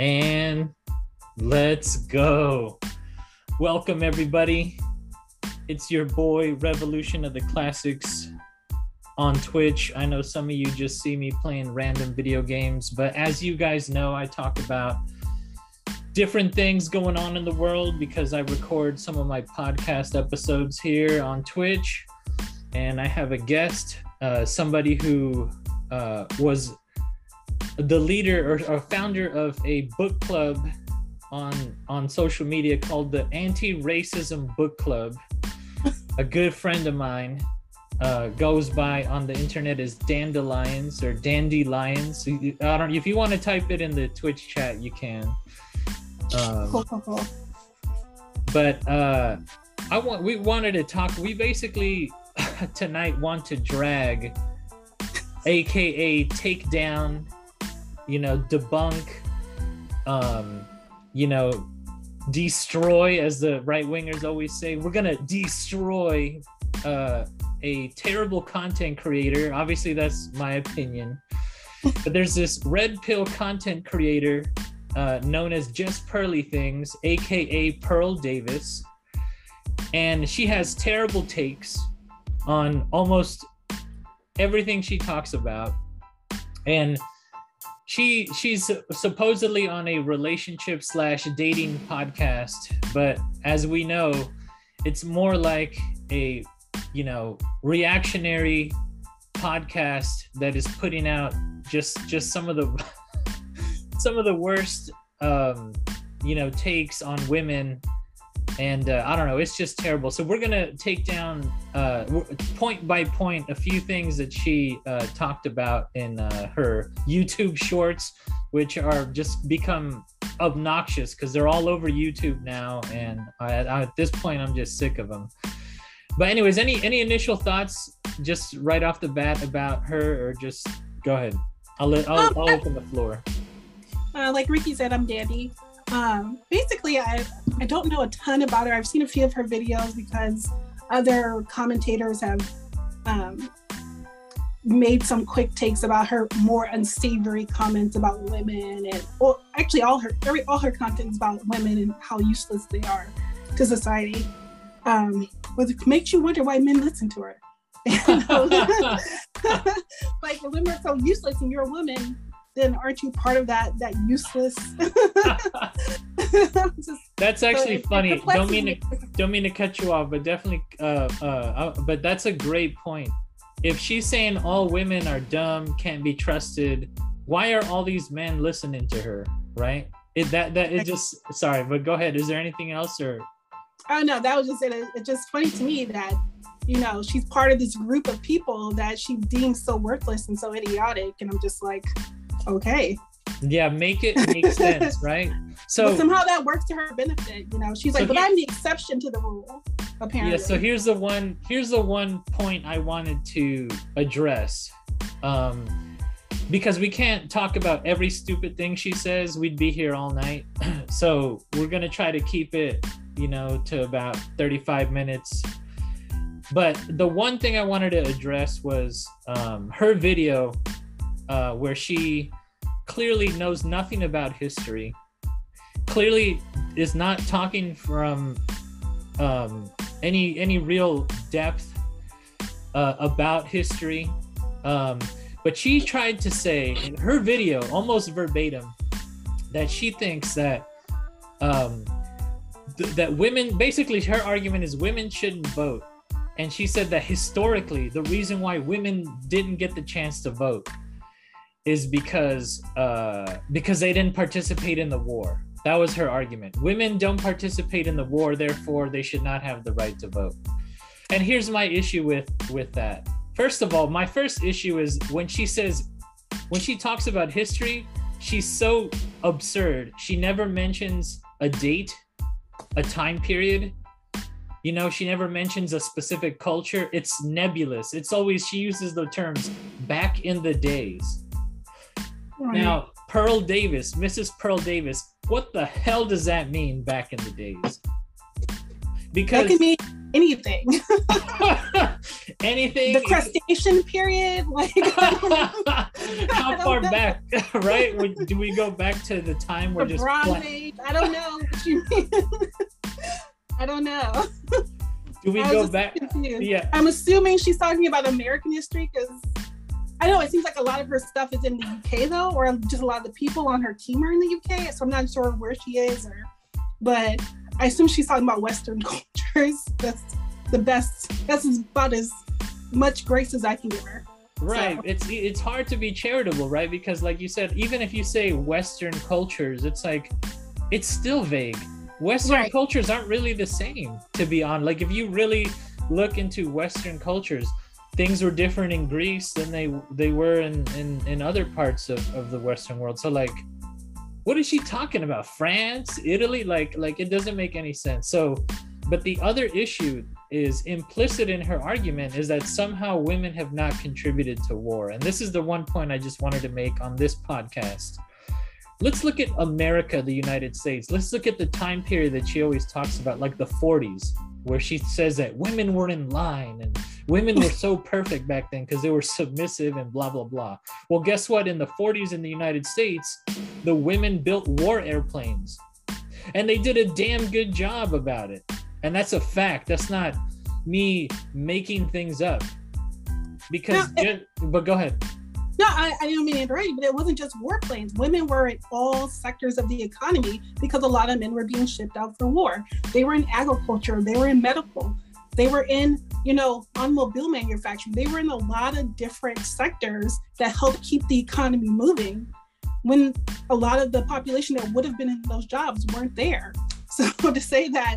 And let's go. Welcome, everybody. It's your boy, Revolution of the Classics on Twitch. I know some of you just see me playing random video games, but as you guys know, I talk about different things going on in the world because I record some of my podcast episodes here on Twitch. And I have a guest, uh, somebody who uh, was the leader or, or founder of a book club on on social media called the Anti-Racism Book Club. a good friend of mine uh, goes by on the internet as Dandelions or Dandelions. I don't. If you want to type it in the Twitch chat, you can. Um, Cool, cool, cool. but uh, I want. We wanted to talk. We basically tonight want to drag, aka take down, you know, debunk, um, you know, destroy, as the right wingers always say. We're gonna destroy uh, a terrible content creator. Obviously, that's my opinion. But there's this red pill content creator uh, known as Just Pearly Things, aka Pearl Davis, and she has terrible takes on almost everything she talks about, and she she's supposedly on a relationship slash dating podcast, but as we know, it's more like a you know reactionary podcast that is putting out just just some of the some of the worst um you know takes on women and uh, i don't know it's just terrible. So we're gonna take down uh point by point a few things that she uh, talked about in uh, her youtube shorts which are just become obnoxious because they're all over youtube now and I, I, at this point i'm just sick of them but anyways any any initial thoughts just right off the bat about her or just go ahead. I'll let i'll, Um, I'll open the floor. Uh, like Ricky said, I'm Dandy. Um, basically, I I don't know a ton about her. I've seen a few of her videos because other commentators have um, made some quick takes about her more unsavory comments about women, and well, actually, all her every all her content is about women and how useless they are to society. Um, which makes you wonder why men listen to her. like women are so useless and you're a woman then aren't you part of that that useless that's actually so funny don't mean to don't mean to cut you off, but definitely, uh, uh, uh, but that's a great point. If she's saying all women are dumb, can't be trusted, why are all these men listening to her? Right? It that that it just sorry, but go ahead. Is there anything else or? oh no that was just it, it's just funny to me that you know she's part of this group of people that she deems so worthless and so idiotic and i'm just like okay Yeah, make it make sense, right? but So somehow that works to her benefit you know she's So like but here- i'm the exception to the rule apparently yeah, so here's the one here's the one point I wanted to address. Um because we can't talk about every stupid thing she says, we'd be here all night. so we're gonna try to keep it, you know, to about 35 minutes. But the one thing I wanted to address was um, her video uh, where she clearly knows nothing about history, clearly is not talking from um, any any real depth uh, about history. Um, but she tried to say in her video, almost verbatim, that she thinks that um, th- that women basically her argument is women shouldn't vote, and she said that historically the reason why women didn't get the chance to vote is because uh, because they didn't participate in the war. That was her argument. Women don't participate in the war, therefore they should not have the right to vote. And here's my issue with with that. First of all, my first issue is when she says when she talks about history, she's so absurd. She never mentions a date, a time period. You know, she never mentions a specific culture. It's nebulous. It's always she uses the terms back in the days. Right. Now, Pearl Davis, Mrs. Pearl Davis, what the hell does that mean back in the days? that Because can mean anything anything the crustacean period like how far back right do we go back to the time where the just bronze age i don't know what you mean i don't know do we go back confused. yeah i'm assuming she's talking about american history because I know it seems like a lot of her stuff is in the UK though, or just a lot of the people on her team are in the UK. So I'm not sure where she is, or but I assume she's talking about Western cultures. That's the best. That's about as much grace as I can give her. right So- it's it's hard to be charitable right because like you said even if you say western cultures it's like it's still vague western Right. cultures aren't really the same to be on like if you really look into western cultures things were different in greece than they they were in in, in other parts of, of the western world. So like what is she talking about? France italy? Like like it doesn't make any sense. So but the other issue is implicit in her argument is that somehow women have not contributed to war. And this is the one point i just wanted to make on this podcast. Let's look at america the united states. Let's look at the time period that she always talks about like the 40s where she says that women were in line and women were so perfect back then because they were submissive and blah blah blah. Well guess what? In the 40s in the united states the women built war airplanes. And they did a damn good job about it. And that's a fact. That's not me making things up. Because ju- but go ahead. No, I, I didn't mean to interrupt you, but it wasn't just warplanes. Women were in all sectors of the economy because a lot of men were being shipped out for war. They were in agriculture, they were in medical, they were in, you know, automobile manufacturing. They were in a lot of different sectors that helped keep the economy moving when a lot of the population that would have been in those jobs weren't there. So to say that,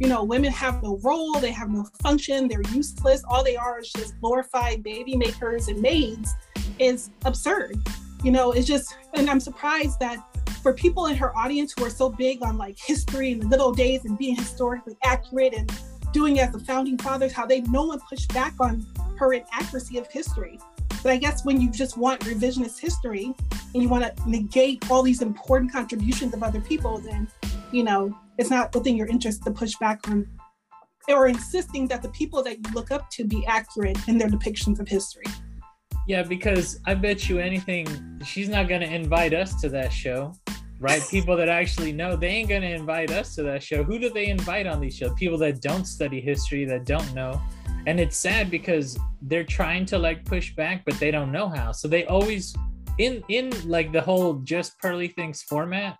you know, women have no role, they have no function, they're useless, all they are is just glorified baby makers and maids is absurd. You know, it's just, and I'm surprised that for people in her audience who are so big on like history and the good old days and being historically accurate and doing as the founding fathers, how they no one pushed back on her inaccuracy of history. But I guess when you just want revisionist history and you want to negate all these important contributions of other people, then you know it's not within your interest to push back on or insisting that the people that you look up to be accurate in their depictions of history. Yeah, because I bet you anything, she's not gonna invite us to that show, right? People that actually know, they ain't gonna invite us to that show. Who do they invite on these shows? People that don't study history, that don't know. And it's sad because they're trying to like push back, but they don't know how. So they always in in like the whole just pearly things format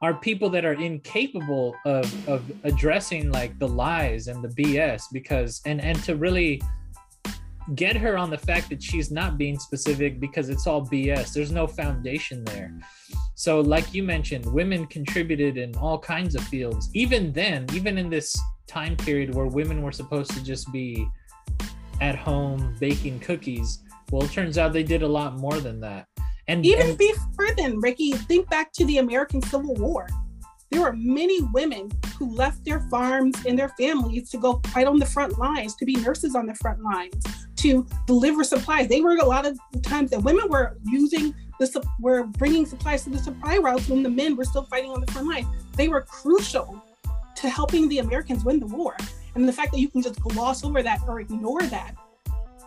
are people that are incapable of of addressing like the lies and the BS because and and to really get her on the fact that she's not being specific because it's all BS. There's no foundation there. So, like you mentioned, women contributed in all kinds of fields. Even then, even in this time period where women were supposed to just be at home baking cookies, well, it turns out they did a lot more than that. And Even and- before then, Ricky, think back to the American Civil War. There were many women who left their farms and their families to go fight on the front lines, to be nurses on the front lines, to deliver supplies. They were a lot of times that women were using the were bringing supplies to the supply routes when the men were still fighting on the front line. They were crucial to helping the Americans win the war. And the fact that you can just gloss over that or ignore that,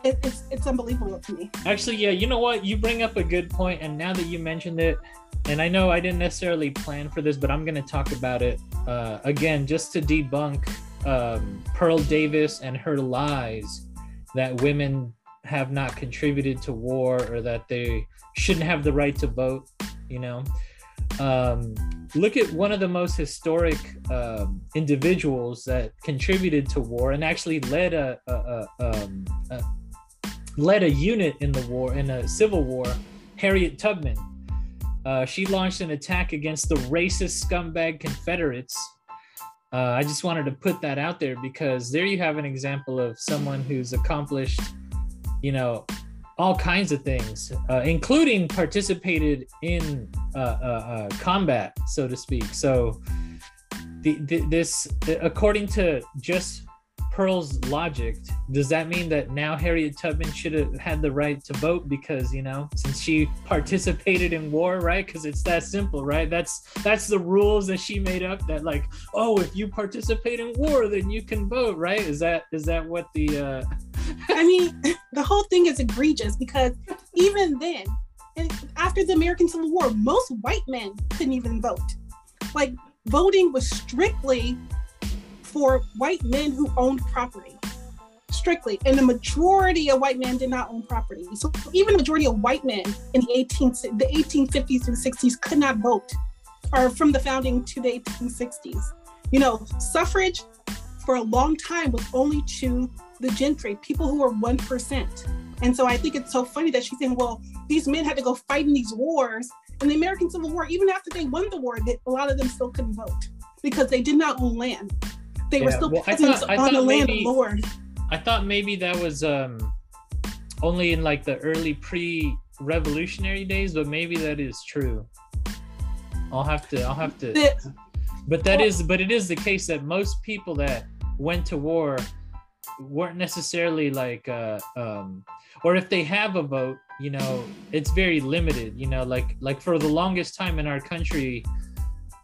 it, it's it's unbelievable to me. Actually, yeah, you know what? You bring up a good point, and now that you mentioned it, and I know I didn't necessarily plan for this, but I'm going to talk about it uh, again just to debunk um, Pearl Davis and her lies that women have not contributed to war or that they shouldn't have the right to vote. You know, um, look at one of the most historic um, individuals that contributed to war and actually led a, a, a, um, a led a unit in the war in a civil war harriet tubman uh, she launched an attack against the racist scumbag confederates uh, i just wanted to put that out there because there you have an example of someone who's accomplished you know all kinds of things uh, including participated in uh, uh, uh, combat so to speak. So the, the, this according to just Pearl's logic, does that mean that now Harriet Tubman should have had the right to vote because you know since she participated in war, right? Because it's that simple, right? That's that's the rules that she made up. That like, oh, if you participate in war, then you can vote, right? Is that is that what the uh, I mean, the whole thing is egregious because even then, after the American Civil War, most white men couldn't even vote. Like voting was strictly for white men who owned property. Strictly. And the majority of white men did not own property. So even the majority of white men in the 18 the 1850s through 60s could not vote, or from the founding to the 1860s. You know, suffrage for a long time was only to the gentry, people who were 1%. And so I think it's so funny that she's saying, well, these men had to go fight in these wars. And the American Civil War, even after they won the war, that a lot of them still couldn't vote because they did not own land. They yeah, were still well, peasants I thought, I on the land maybe, of Lord. I thought maybe that was um, only in like the early pre-revolutionary days, but maybe that is true. I'll have to. I'll have to. But that well, is. But it is the case that most people that went to war weren't necessarily like uh, um, or if they have a vote you know it's very limited you know like like for the longest time in our country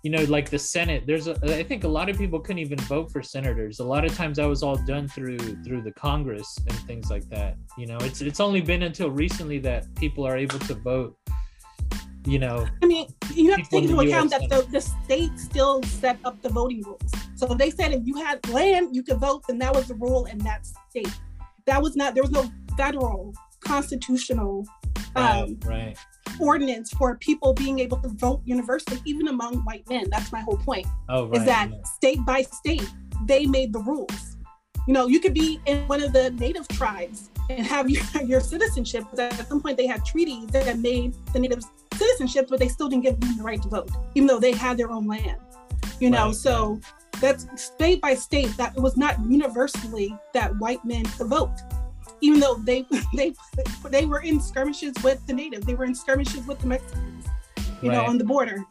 you know like the senate there's a i think a lot of people couldn't even vote for senators. A lot of times that was all done through through the congress and things like that you know? It's it's only been until recently that people are able to vote you know i mean you have to take into account that the, the state still set up the voting rules. So they said if you had land you could vote and that was the rule in that state. That was not there was no federal constitutional um, right, right. Ordinance for people being able to vote universally even among white men that's my whole point oh, right, is that yeah. state by state they made the rules you know you could be in one of the native tribes and have your, your citizenship at some point they had treaties that made the natives citizenship, but they still didn't give them the right to vote, even though they had their own land. You know, right, so that's state by state that it was not universally that white men could vote. Even though they they they were in skirmishes with the natives, they were in skirmishes with the Mexicans, you right. know, on the border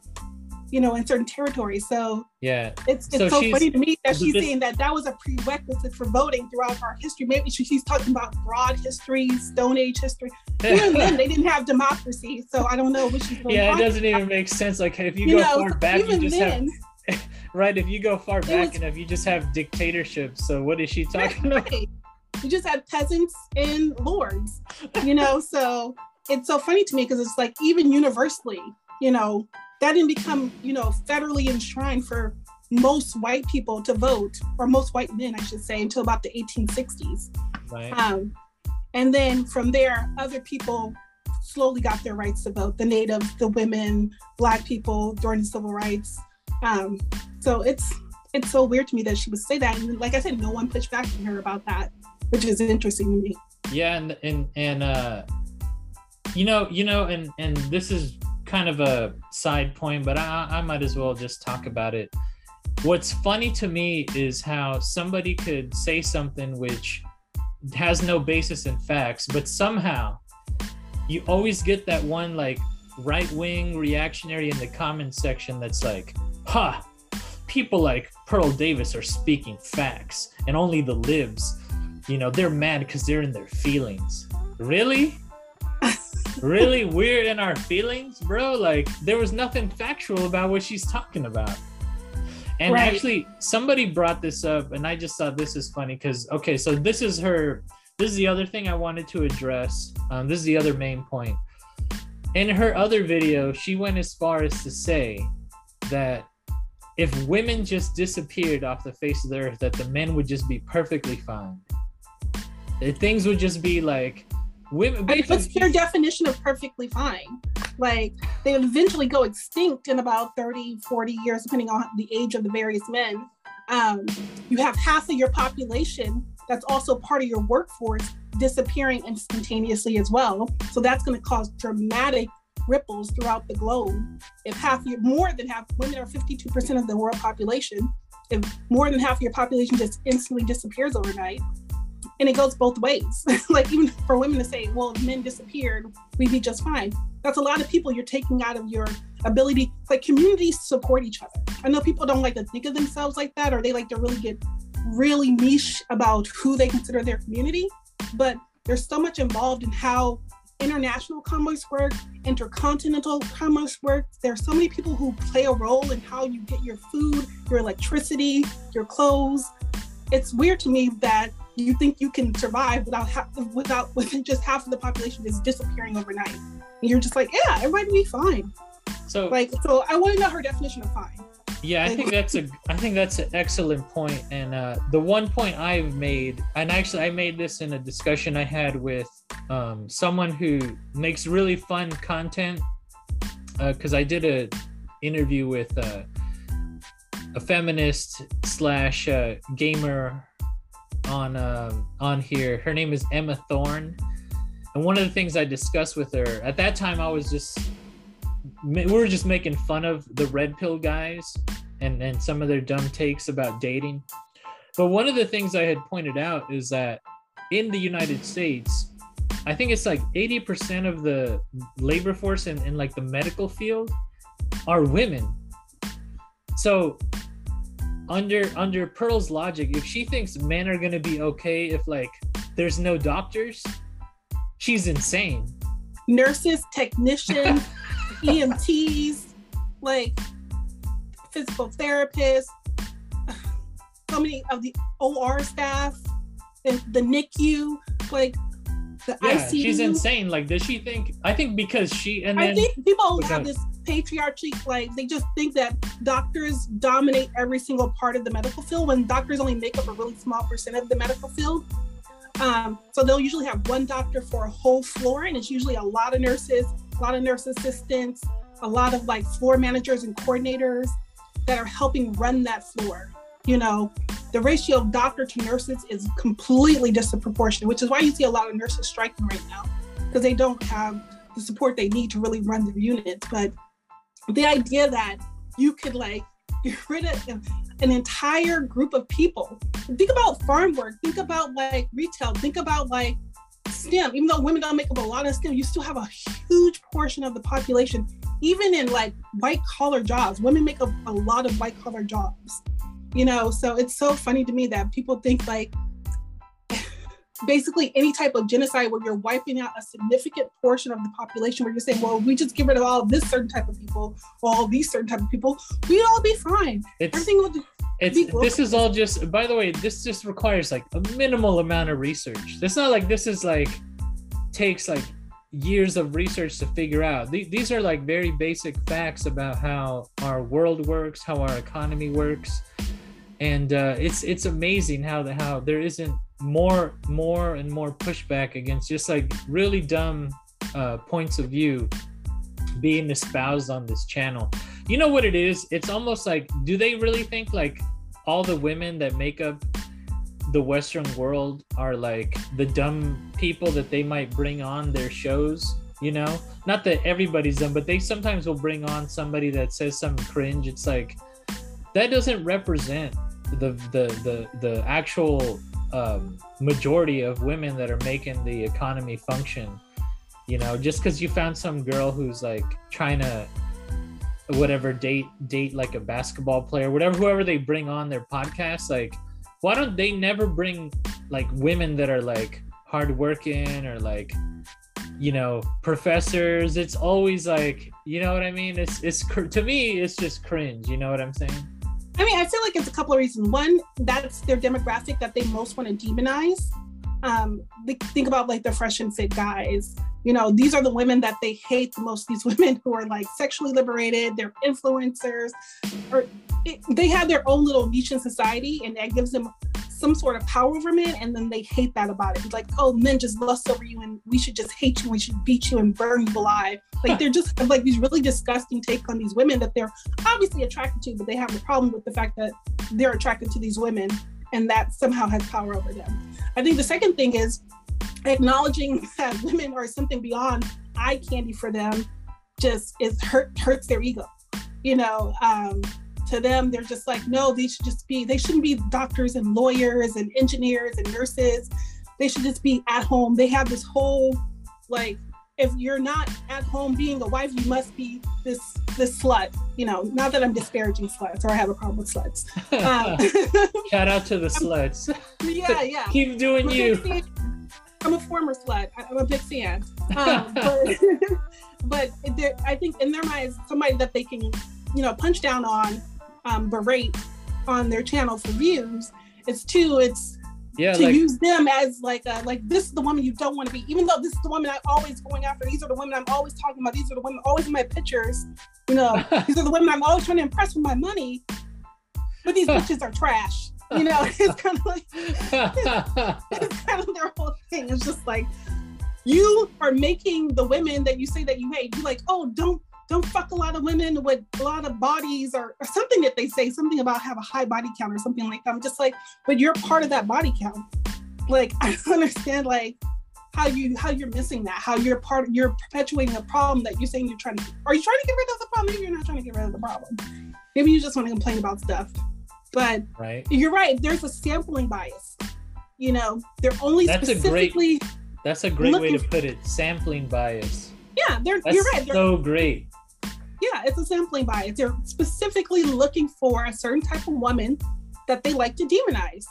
you know, in certain territories. So yeah, it's it's so, so funny to me that she's this, saying that that was a prerequisite for voting throughout our history. Maybe she's talking about broad history, Stone Age history. Even then, they didn't have democracy, so I don't know what she's. Yeah, it doesn't even make sense. Like if you, you go know, far back, you just then, have. right, if you go far back was, enough, you just have dictatorships. So what is she talking right, about? You just had peasants and lords, you know. so it's so funny to me because it's like even universally, you know, that didn't become, you know, federally enshrined for most white people to vote, or most white men, I should say, until about the 1860s. Right. Um, and then from there, other people slowly got their rights to vote the natives, the women, Black people during the civil rights. Um, so it's it's so weird to me that she would say that. And like I said, no one pushed back on her about that, which is interesting to me. Yeah, and and and uh, you know, you know, and and this is kind of a side point, but I, I might as well just talk about it. What's funny to me is how somebody could say something which has no basis in facts, but somehow you always get that one like right wing reactionary in the comment section that's like, ha, huh, people like Pearl Davis are speaking facts and only the libs, you know, they're mad because they're in their feelings. Really? really weird in our feelings, bro. Like there was nothing factual about what she's talking about. And right. actually, somebody brought this up, and I just thought this is funny because okay, so this is her. This is the other thing I wanted to address. Um, this is the other main point. In her other video, she went as far as to say that if women just disappeared off the face of the earth, that the men would just be perfectly fine. Things would just be like Women, what's their definition of perfectly fine? Like they eventually go extinct in about 30, 40 years, depending on the age of the various men. Um, you have half of your population that's also part of your workforce disappearing instantaneously as well. So that's going to cause dramatic ripples throughout the globe. If half your more than half women are 52% of the world population, if more than half of your population just instantly disappears overnight, and it goes both ways. like even for women to say, well, if men disappeared, we'd be just fine. That's a lot of people you're taking out of your ability. Like communities support each other. I know people don't like to think of themselves like that, or they like to really get really niche about who they consider their community. But there's so much involved in how international commerce works, intercontinental commerce works. There are so many people who play a role in how you get your food, your electricity, your clothes. It's weird to me that you think you can survive without ha- without with just half of the population just disappearing overnight. And you're just like, yeah, everybody be fine. So Like, so I want to know her definition of fine. Yeah, I think that's a I think that's an excellent point. And uh, the one point I've made, and actually I made this in a discussion I had with um, someone who makes really fun content, because I did a interview with uh, a feminist slash uh, gamer on um on here. Her name is Emma Thorne, and one of the things I discussed with her at that time, I was just we were just making fun of the red pill guys and and some of their dumb takes about dating. But one of the things I had pointed out is that in the United States, I think it's like 80% of the labor force in, in like the medical field are women. So under under Pearl's logic, if she thinks men are gonna be okay if like there's no doctors, she's insane. Nurses, technicians, EMTs, like physical therapists, so many of the OR staff, the, the NICU, like the Yeah, ICU. she's insane. Like, does she think? I think because she and I then think people have this patriarchy, like they just think that doctors dominate every single part of the medical field when doctors only make up a really small percent of the medical field. Um, so they'll usually have one doctor for a whole floor, and it's usually a lot of nurses, a lot of nurse assistants, a lot of like floor managers and coordinators that are helping run that floor. You know, the ratio of doctor to nurses is completely disproportionate, which is why you see a lot of nurses striking right now because they don't have the support they need to really run their units. But the idea that you could like get rid of an entire group of people. Think about farm work, think about like retail, think about like STEM. Even though women don't make up a lot of STEM, you still have a huge portion of the population, even in like white collar jobs. Women make up a lot of white collar jobs. You know, so it's so funny to me that people think like basically any type of genocide where you're wiping out a significant portion of the population where you're saying, well, we just get rid of all this certain type of people, all these certain type of people, we'd all be fine. it's Everything will it's this is all just. By the way, this just requires like a minimal amount of research. It's not like this is like takes like years of research to figure out. These are like very basic facts about how our world works, how our economy works, and uh, it's it's amazing how the how there isn't more more and more pushback against just like really dumb uh, points of view being espoused on this channel. You know what it is? It's almost like, do they really think like all the women that make up the Western world are like the dumb people that they might bring on their shows? You know, not that everybody's dumb, but they sometimes will bring on somebody that says something cringe. It's like that doesn't represent the the the the actual um, majority of women that are making the economy function you know just because you found some girl who's like trying to whatever date date like a basketball player whatever whoever they bring on their podcast like why don't they never bring like women that are like hardworking or like you know professors? It's always like you know what i mean? It's it's to me it's just cringe you know what i'm saying I mean, I feel like it's a couple of reasons. One, that's their demographic that they most want to demonize. Um, think about like the fresh and fit guys. You know, these are the women that they hate the most. These women who are like sexually liberated, they're influencers, or it, they have their own little niche in society, and that gives them some sort of power over men. And then they hate that about it. It's like, oh, men just lust over you, and we should just hate you, we should beat you and burn you alive. Like they're just like these really disgusting take on these women that they're obviously attracted to, but they have a problem with the fact that they're attracted to these women and that somehow has power over them. I think the second thing is acknowledging that women are something beyond eye candy for them just is hurt hurts their ego. You know, um, to them, they're just like, no, they should just be, they shouldn't be doctors and lawyers and engineers and nurses. They should just be at home. They have this whole like if you're not at home being a wife, you must be this this slut. You know, not that I'm disparaging sluts or I have a problem with sluts. Um, shout out to the sluts yeah, yeah. keep doing I'm you. I'm a former slut. I'm a big fan. Um, but but I think in their minds, somebody that they can, you know, punch down on, um, berate on their channel for views. It's two. It's Yeah, to like use them as like a, like this is the woman you don't want to be, even though this is the woman I'm always going after. These are the women I'm always talking about. These are the women always in my pictures. You know, these are the women I'm always trying to impress with my money. But these bitches are trash. You know, it's kind of like it's kind of their whole thing. It's just like you are making the women that you say that you hate. You like, oh, don't don't fuck a lot of women with a lot of bodies or, or something that they say, something about have a high body count or something like that. I'm just like, but you're part of that body count. Like I don't understand like how you how you're missing that, how you're part you're perpetuating a problem that you're saying you're trying to are you trying to get rid of the problem? Maybe you're not trying to get rid of the problem. Maybe you just want to complain about stuff. But right. you're right, there's a sampling bias. You know, they're only That's a great- That's a great way to put it. Sampling bias. yeah, they're That's you're right. They're, so great. Yeah, it's a sampling bias. They're specifically looking for a certain type of woman that they like to demonize.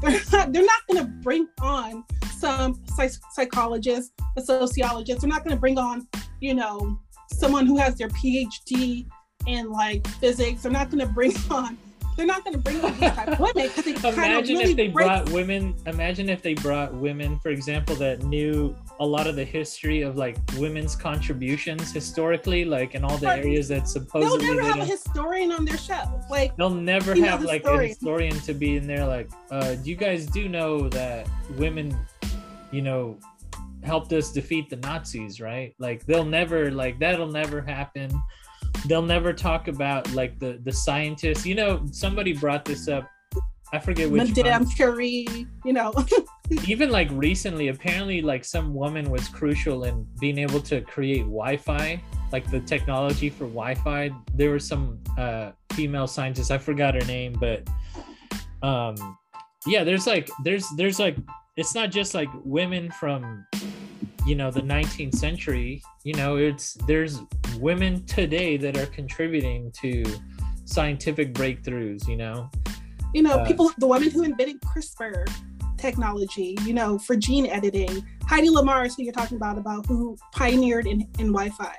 They're not, they're not going to bring on some psych- psychologist, a sociologist. They're not going to bring on, you know, someone who has their PhD in like physics. They're not going to bring on. They're not going to bring on these type of women because they kind of Imagine really if they break- brought women. Imagine if they brought women, for example, that knew a lot of the history of like women's contributions historically, like in all the areas that supposedly They'll never they have a historian on their show. Like They'll never have like a historian. historian to be in there like, uh, you guys do know that women, you know, helped us defeat the Nazis, right? Like they'll never like that'll never happen. They'll never talk about like the the scientists. You know, somebody brought this up. I forget which Madame one. Curie, you know. Even like recently, apparently like some woman was crucial in being able to create Wi-Fi, like the technology for Wi-Fi. There was some uh female scientist, I forgot her name, but um yeah, there's like there's there's like it's not just like women from you know the 19th century you know it's there's women today that are contributing to scientific breakthroughs you know you know, Uh, people, the woman who invented CRISPR technology, you know, for gene editing, Hedy Lamarr is who you're talking about, about who pioneered in, in Wi-Fi,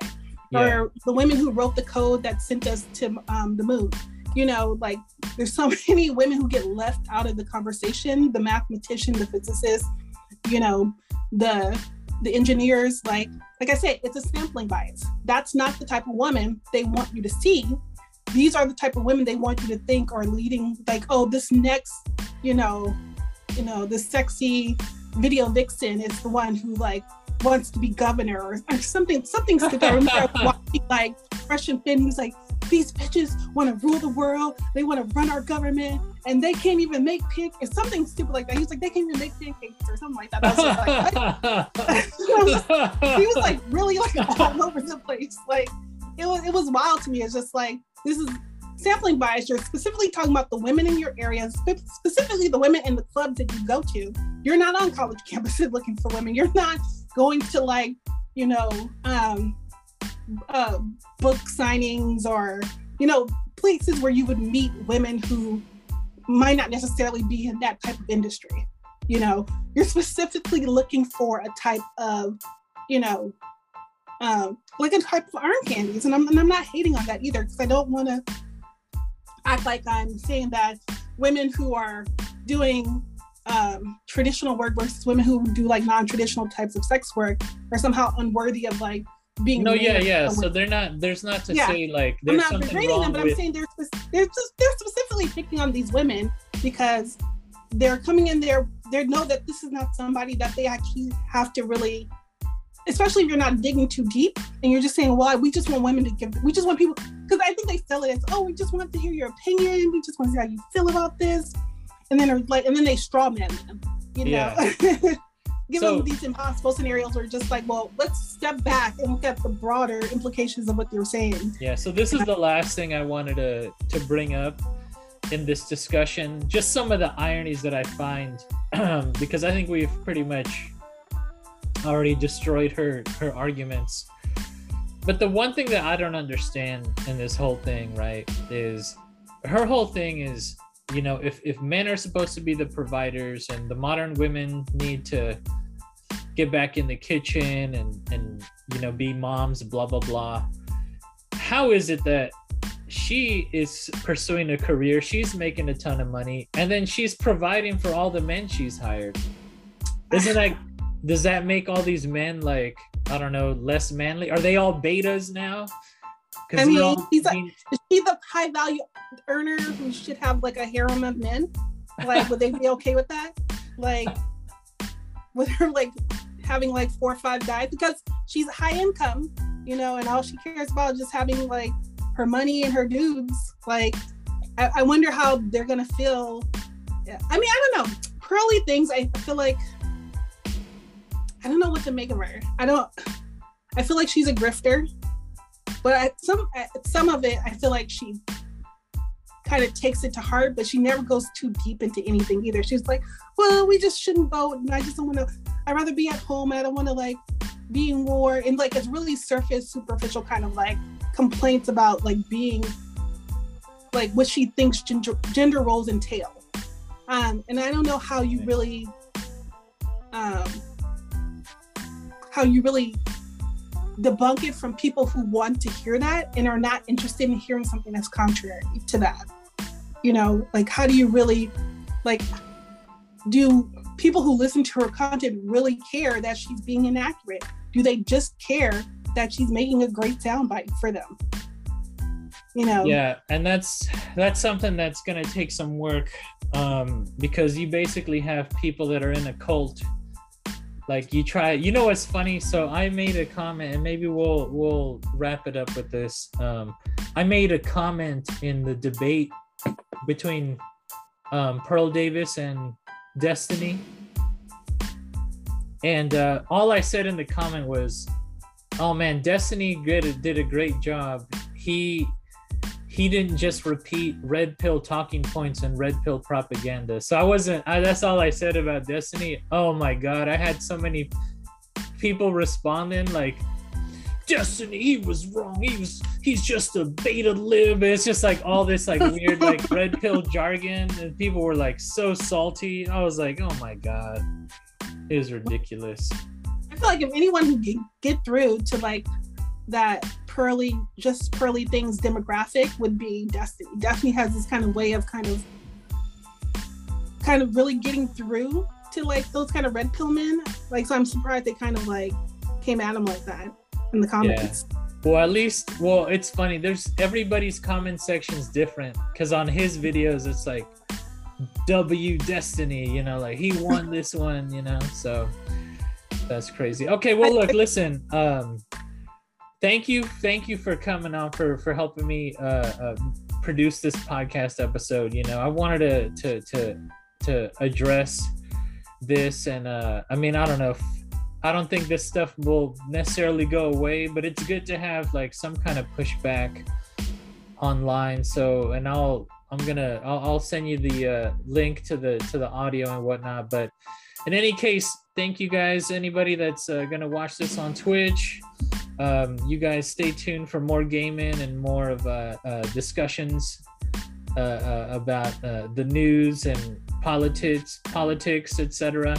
yeah or the women who wrote the code that sent us to um, the moon. You know, like there's so many women who get left out of the conversation. The mathematician, the physicist, you know, the the engineers. Like like I said, it's a sampling bias. That's not the type of woman they want you to see these are the type of women they want you to think are leading like oh this next you know you know this sexy video vixen is the one who like wants to be governor or, or something something stupid I remember watching like fresh and he was like these bitches want to rule the world they want to run our government and they can't even make pancakes something stupid like that he was like they can't even make pancakes or something like that I was like he was like really like all over the place. Like it was it was wild to me. It's just like this is sampling bias. You're specifically talking about the women in your area, spe- specifically the women in the clubs that you go to. You're not on college campuses looking for women. You're not going to like you know um, uh, book signings or you know places where you would meet women who might not necessarily be in that type of industry. You know, you're specifically looking for a type of, you know, um, like a type of arm candies. And I'm, and I'm not hating on that either because I don't want to act like I'm saying that women who are doing um, traditional work versus women who do like non-traditional types of sex work are somehow unworthy of like being. no yeah yeah so they're not there's not to Yeah. say like I'm not something degrading them, wrong but I'm saying they're spec- they're just they're specifically picking on these women because they're coming in there. They know that this is not somebody that they actually have to really, especially if you're not digging too deep and you're just saying, "Well, we just want women to give. We just want people." Because I think they sell it as, "Oh, we just want to hear your opinion. We just want to see how you feel about this," and then like, and then they straw man them. You know. Yeah. Give So- them these impossible scenarios where just like, well, let's step back and look at the broader implications of what you're saying. Yeah, so this is the last thing I wanted to to bring up in this discussion. Just some of the ironies that I find, because I think we've pretty much already destroyed her her arguments. But the one thing that I don't understand in this whole thing, right, is her whole thing is, you know, if if men are supposed to be the providers and the modern women need to get back in the kitchen and and you know be moms, blah blah blah how is it that she is pursuing a career. She's making a ton of money, and then she's providing for all the men she's hired. Isn't that? Does that make all these men like I don't know less manly? Are they all betas now? I mean, all, he's like, is she the high value earner who should have like a harem of men? Like, would they be okay with that? Like, with her like having like four or five guys because she's high income, you know, and all she cares about is just having like her money and her dudes. Like, I, I wonder how they're gonna feel. Yeah. I mean, I don't know. Pearly things. I feel like I don't know what to make of her. I don't. I feel like she's a grifter, but at some at some of it, I feel like she kind of takes it to heart, but she never goes too deep into anything either. She's like, "Well, we just shouldn't vote, and I just don't want to. I'd rather be at home, and I don't want to like be in war." And like, it's really surface, superficial kind of like complaints about like being like what she thinks gender, gender roles entail. Um, and I don't know how you really, um, how you really debunk it from people who want to hear that and are not interested in hearing something that's contrary to that. You know, like how do you really, like, do people who listen to her content really care that she's being inaccurate? Do they just care that she's making a great soundbite for them. You know. Yeah, and that's that's something that's gonna take some work um, because you basically have people that are in a cult. Like you try, you know what's funny? So I made a comment, and maybe we'll we'll wrap it up with this. Um, I made a comment in the debate between um, Pearl Davis and Destiny, and uh, all I said in the comment was, Oh man, Destiny did did a great job. He he didn't just repeat red pill talking points and red pill propaganda. So I wasn't. I, that's all I said about Destiny. Oh my god, I had so many people responding like, Destiny, he was wrong. He was he's just a beta lib. It's just like all this like weird like red pill jargon, and people were like so salty. I was like, oh my god, it was ridiculous. I feel like if anyone who can get through to like that pearly, just pearly things demographic would be Destiny. Destiny has this kind of way of kind of, kind of really getting through to like those kind of red pill men. Like, so I'm surprised they kind of like came at him like that in the comments. Yeah. Well, at least, well, it's funny. There's everybody's comment section is different because on his videos, it's like W Destiny, you know, like he won this one, you know. So that's crazy. Okay, well, look, listen. Um, thank you, thank you for coming on for for helping me uh, uh, produce this podcast episode. You know, I wanted to to to to address this, and uh, I mean, I don't know. If, I don't think this stuff will necessarily go away, but it's good to have like some kind of pushback online. So, and I'll I'm gonna I'll, I'll send you the uh, link to the to the audio and whatnot. But in any case, thank you guys. Anybody that's uh, gonna watch this on Twitch, um, you guys stay tuned for more gaming and more of uh, uh discussions uh, uh, about the news and politics, politics, etc.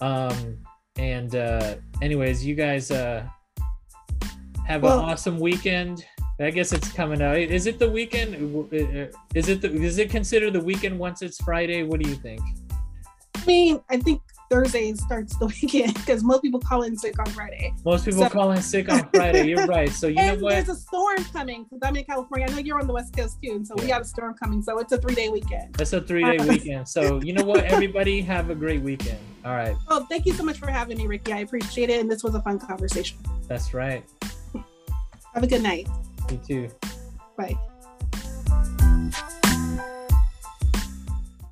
Um, and anyways, you guys have well, an awesome weekend. I guess it's coming out. Is it the weekend? Is it the, is it considered the weekend once it's Friday? What do you think? I mean, I think Thursday starts the weekend because most people call in sick on Friday. Most people so, call in sick on Friday. You're right. So you know what? There's a storm coming because I'm in California. I know you're on the West Coast too, and so yeah. we got a storm coming. So it's a three day weekend. It's a three day weekend. So you know what? Everybody have a great weekend. All right. Well, thank you so much for having me, Ricky. I appreciate it, and this was a fun conversation. That's right. Have a good night. You too. Bye.